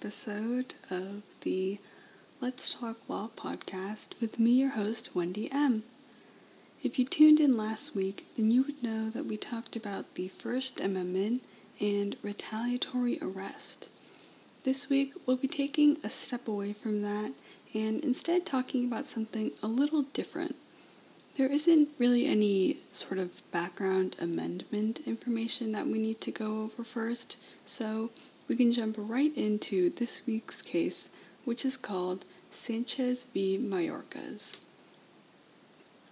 episode of the Let's Talk Law podcast with me, your host, Wendy M. If you tuned in last week, then you would know that we talked about the First Amendment and retaliatory arrest. This week, we'll be taking a step away from that and instead talking about something a little different. There isn't really any sort of background amendment information that we need to go over first, so we can jump right into this week's case, which is called Sanchez v. Mayorkas.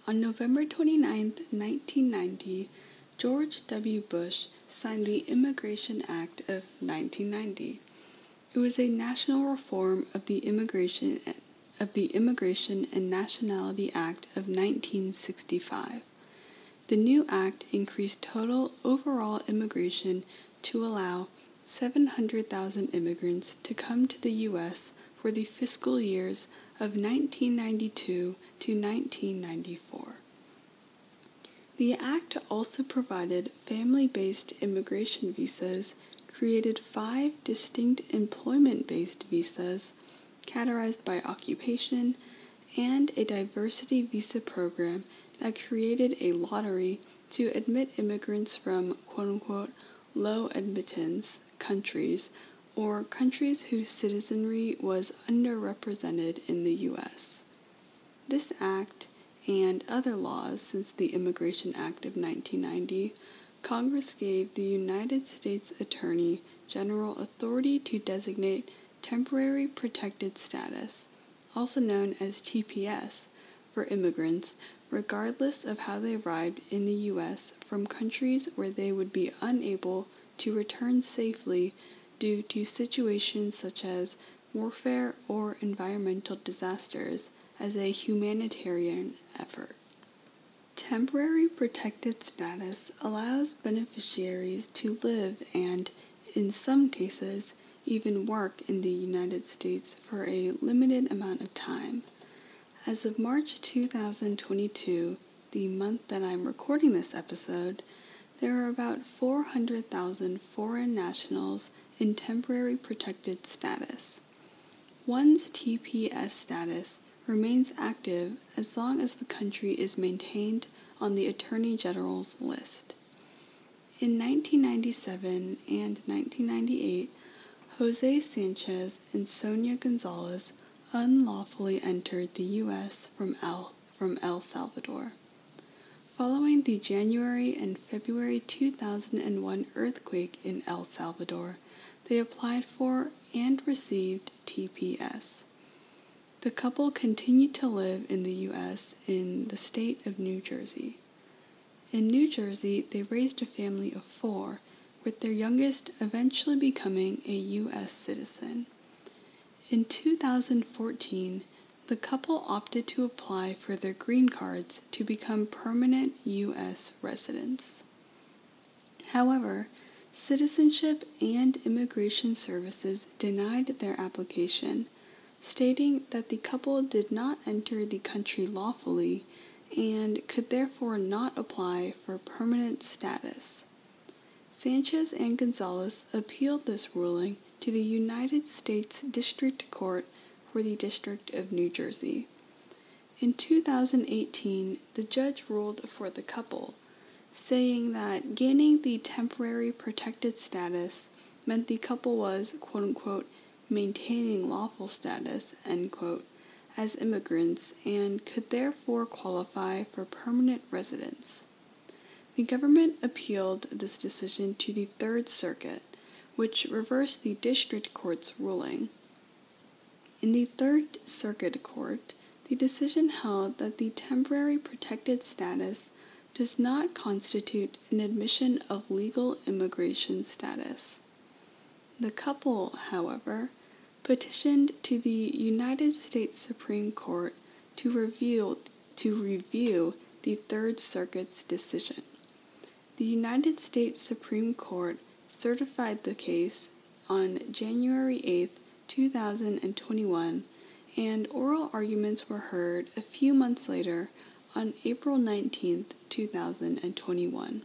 On November 29, 1990, George W. Bush signed the Immigration Act of 1990. It was a national reform of the Immigration of the Immigration and Nationality Act of 1965. The new act increased total overall immigration to allow 700,000 immigrants to come to the U.S. for the fiscal years of 1992 to 1994. The act also provided family based immigration visas, created five distinct employment based visas, categorized by occupation, and a diversity visa program that created a lottery to admit immigrants from quote unquote low admittance countries or countries whose citizenry was underrepresented in the U.S. This act and other laws since the Immigration Act of 1990, Congress gave the United States Attorney General authority to designate temporary protected status, also known as TPS, for immigrants, regardless of how they arrived in the U.S. from countries where they would be unable to return safely due to situations such as warfare or environmental disasters as a humanitarian effort. Temporary protected status allows beneficiaries to live and, in some cases, even work in the United States for a limited amount of time. As of March 2022, the month that I'm recording this episode, there are about 400,000 foreign nationals in temporary protected status. One's TPS status remains active as long as the country is maintained on the Attorney General's list. In 1997 and 1998, Jose Sanchez and Sonia Gonzalez unlawfully entered the U.S. from El, from El Salvador. Following the January and February 2001 earthquake in El Salvador, they applied for and received TPS. The couple continued to live in the U.S. in the state of New Jersey. In New Jersey, they raised a family of four with their youngest eventually becoming a U.S. citizen. In 2014, the couple opted to apply for their green cards to become permanent U.S. residents. However, Citizenship and Immigration Services denied their application, stating that the couple did not enter the country lawfully and could therefore not apply for permanent status. Sanchez and Gonzalez appealed this ruling to the United States District Court for the District of New Jersey. In 2018, the judge ruled for the couple, saying that gaining the temporary protected status meant the couple was, quote unquote, maintaining lawful status, end quote, as immigrants and could therefore qualify for permanent residence. The government appealed this decision to the Third Circuit, which reversed the district court's ruling. In the Third Circuit Court, the decision held that the temporary protected status does not constitute an admission of legal immigration status. The couple, however, petitioned to the United States Supreme Court to review, to review the Third Circuit's decision. The United States Supreme Court certified the case on January 8, 2021, and oral arguments were heard a few months later on April 19, 2021.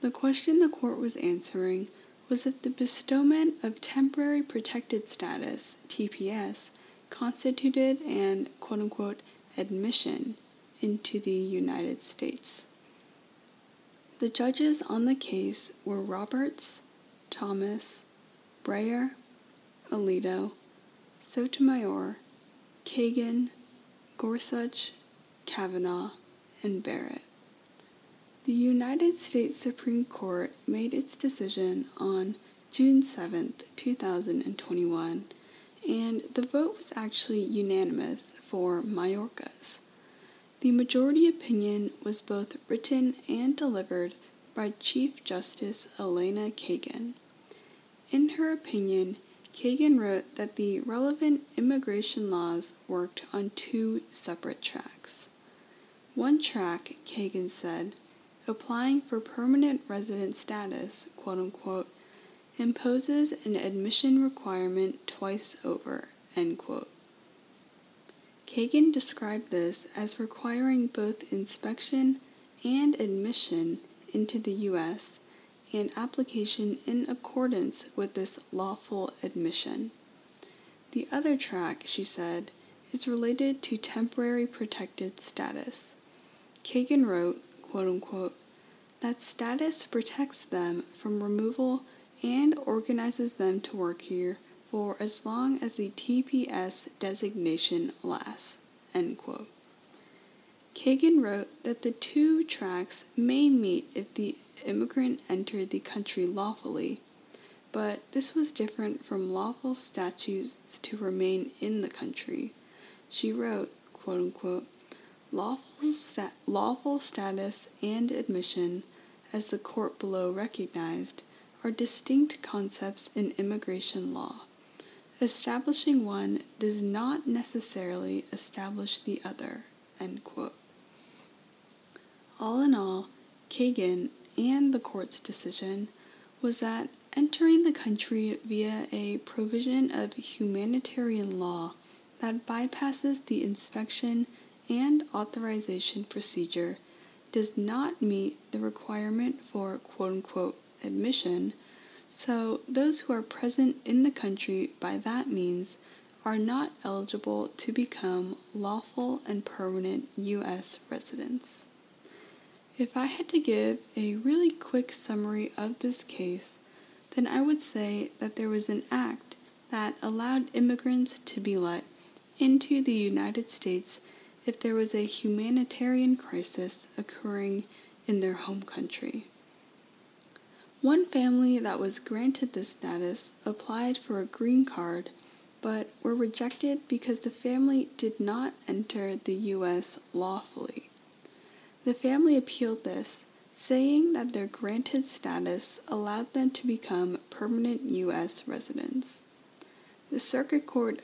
The question the court was answering was if the bestowment of temporary protected status, TPS, constituted an quote unquote admission into the United States. The judges on the case were Roberts, Thomas, Breyer, Alito, Sotomayor, Kagan, Gorsuch, Kavanaugh, and Barrett. The United States Supreme Court made its decision on June 7, 2021, and the vote was actually unanimous for Mayorkas. The majority opinion was both written and delivered by Chief Justice Elena Kagan. In her opinion, Kagan wrote that the relevant immigration laws worked on two separate tracks. One track, Kagan said, applying for permanent resident status, quote unquote, imposes an admission requirement twice over, end quote. Kagan described this as requiring both inspection and admission into the U.S. and application in accordance with this lawful admission. The other track, she said, is related to temporary protected status. Kagan wrote, quote unquote, that status protects them from removal and organizes them to work here for as long as the TPS designation lasts. End quote. Kagan wrote that the two tracks may meet if the immigrant entered the country lawfully, but this was different from lawful statutes to remain in the country. She wrote, quote unquote, lawful, sta- lawful status and admission, as the court below recognized, are distinct concepts in immigration law. Establishing one does not necessarily establish the other. All in all, Kagan and the court's decision was that entering the country via a provision of humanitarian law that bypasses the inspection and authorization procedure does not meet the requirement for quote unquote admission, so those who are present in the country by that means are not eligible to become lawful and permanent U.S. residents. If I had to give a really quick summary of this case, then I would say that there was an act that allowed immigrants to be let into the United States if there was a humanitarian crisis occurring in their home country. One family that was granted this status applied for a green card but were rejected because the family did not enter the U.S. lawfully. The family appealed this, saying that their granted status allowed them to become permanent U.S. residents. The circuit court,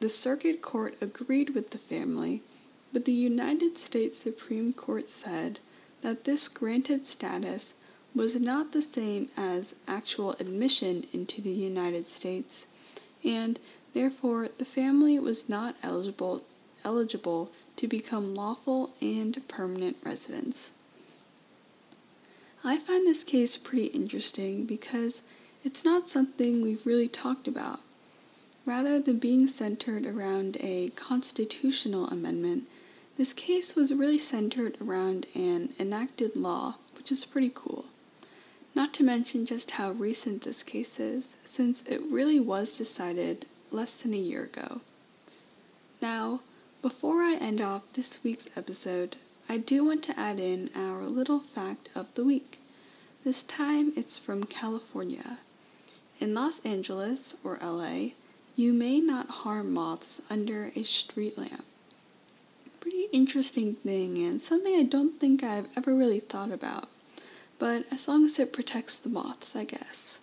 the circuit court agreed with the family but the United States Supreme Court said that this granted status was not the same as actual admission into the United States, and therefore the family was not eligible eligible to become lawful and permanent residents. I find this case pretty interesting because it's not something we've really talked about. Rather than being centered around a constitutional amendment, this case was really centered around an enacted law, which is pretty cool. Not to mention just how recent this case is, since it really was decided less than a year ago. Now, before I end off this week's episode, I do want to add in our little fact of the week. This time it's from California. In Los Angeles, or LA, you may not harm moths under a street lamp pretty interesting thing and something I don't think I've ever really thought about. But as long as it protects the moths, I guess.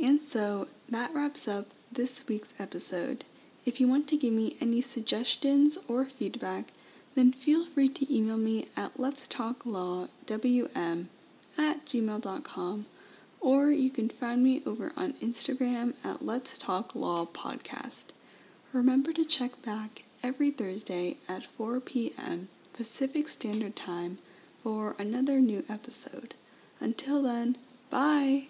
And so that wraps up this week's episode. If you want to give me any suggestions or feedback, then feel free to email me at letstalklawwm at gmail.com or you can find me over on Instagram at Let's Talk Law Podcast. Remember to check back every Thursday at 4 p.m. Pacific Standard Time for another new episode. Until then, bye!